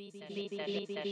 Lisa, Lisa, Lisa,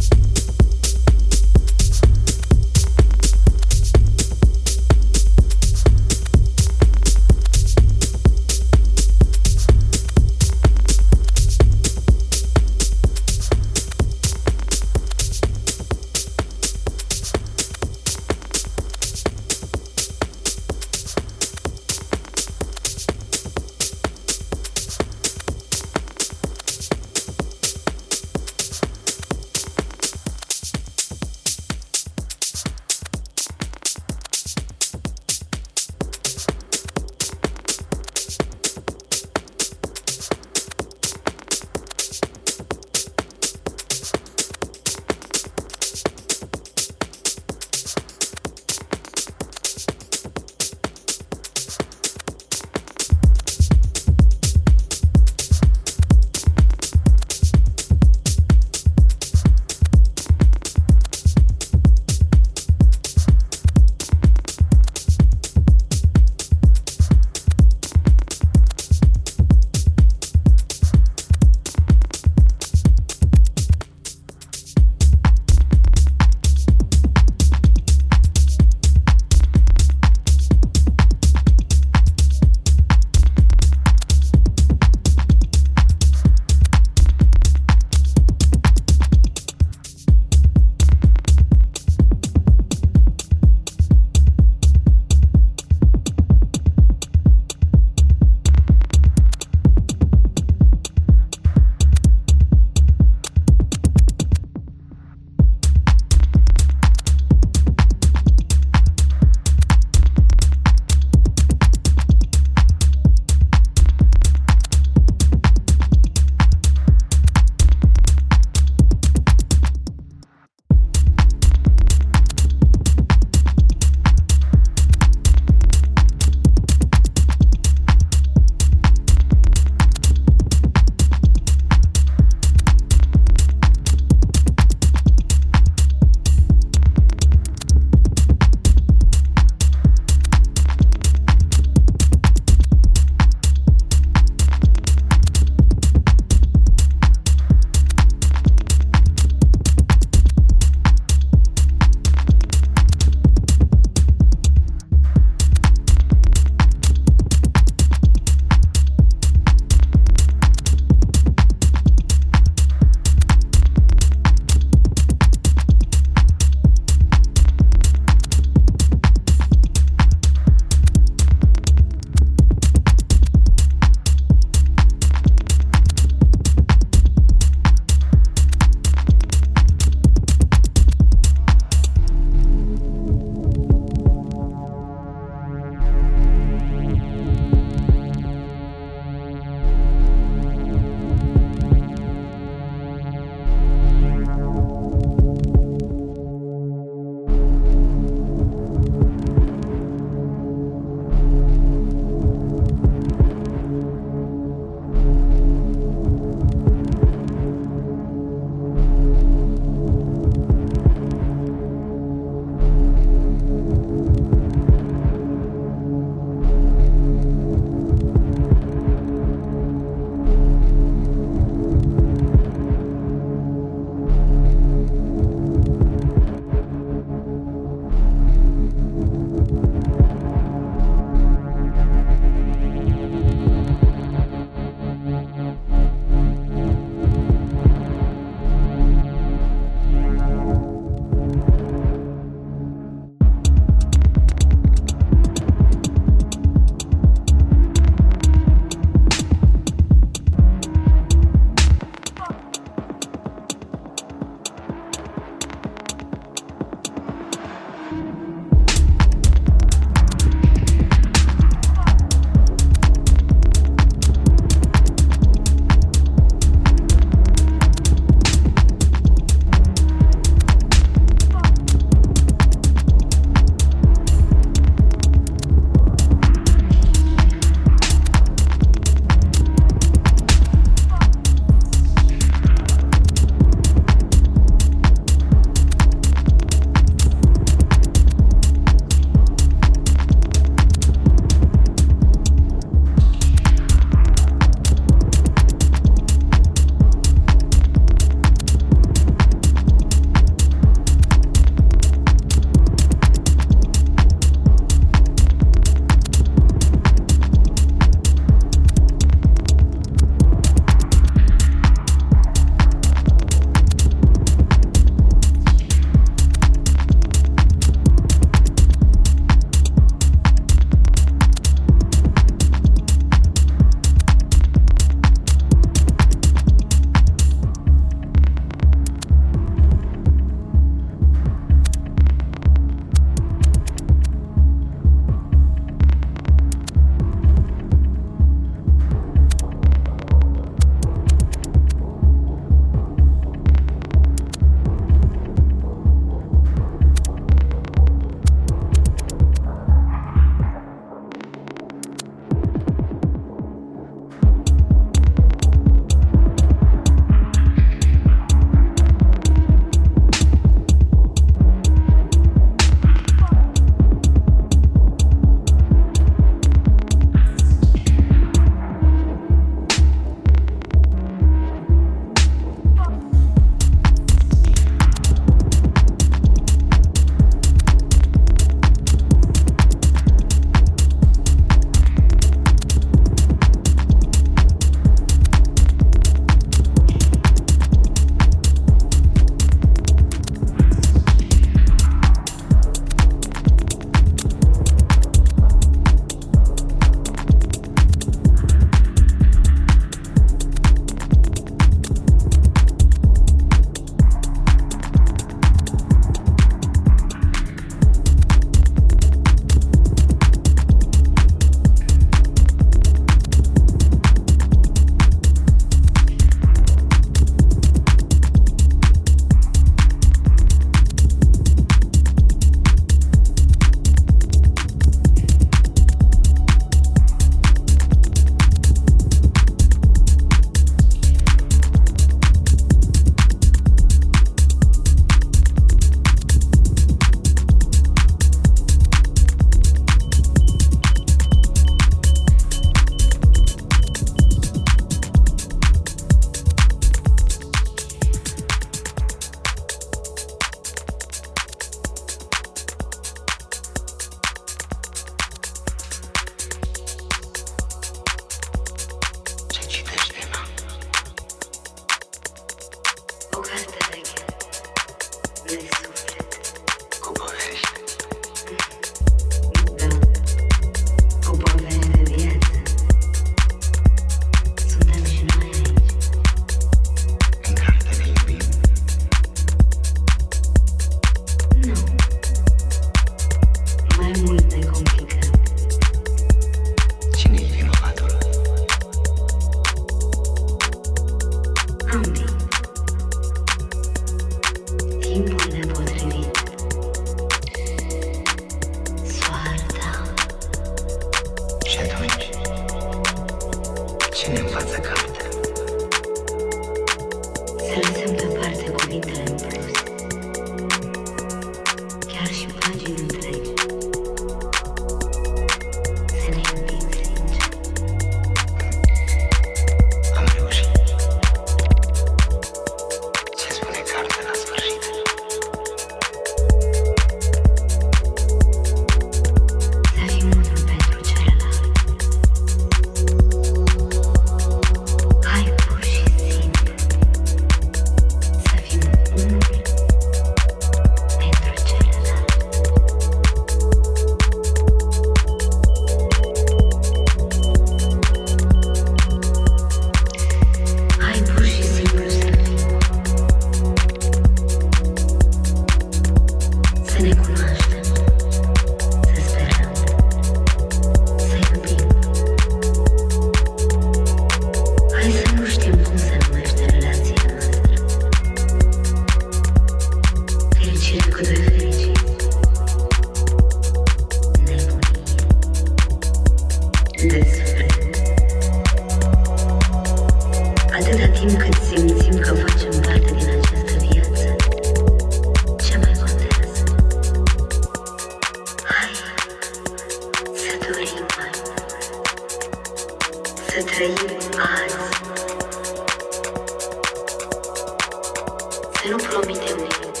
Te lo prometeu.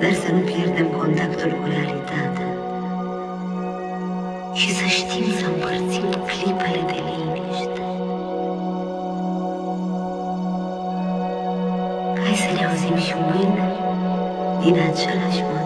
Dar să nu pierdem contactul cu realitatea și să știm să împărțim clipele de liniște. Hai să ne auzim și mâine din același mod.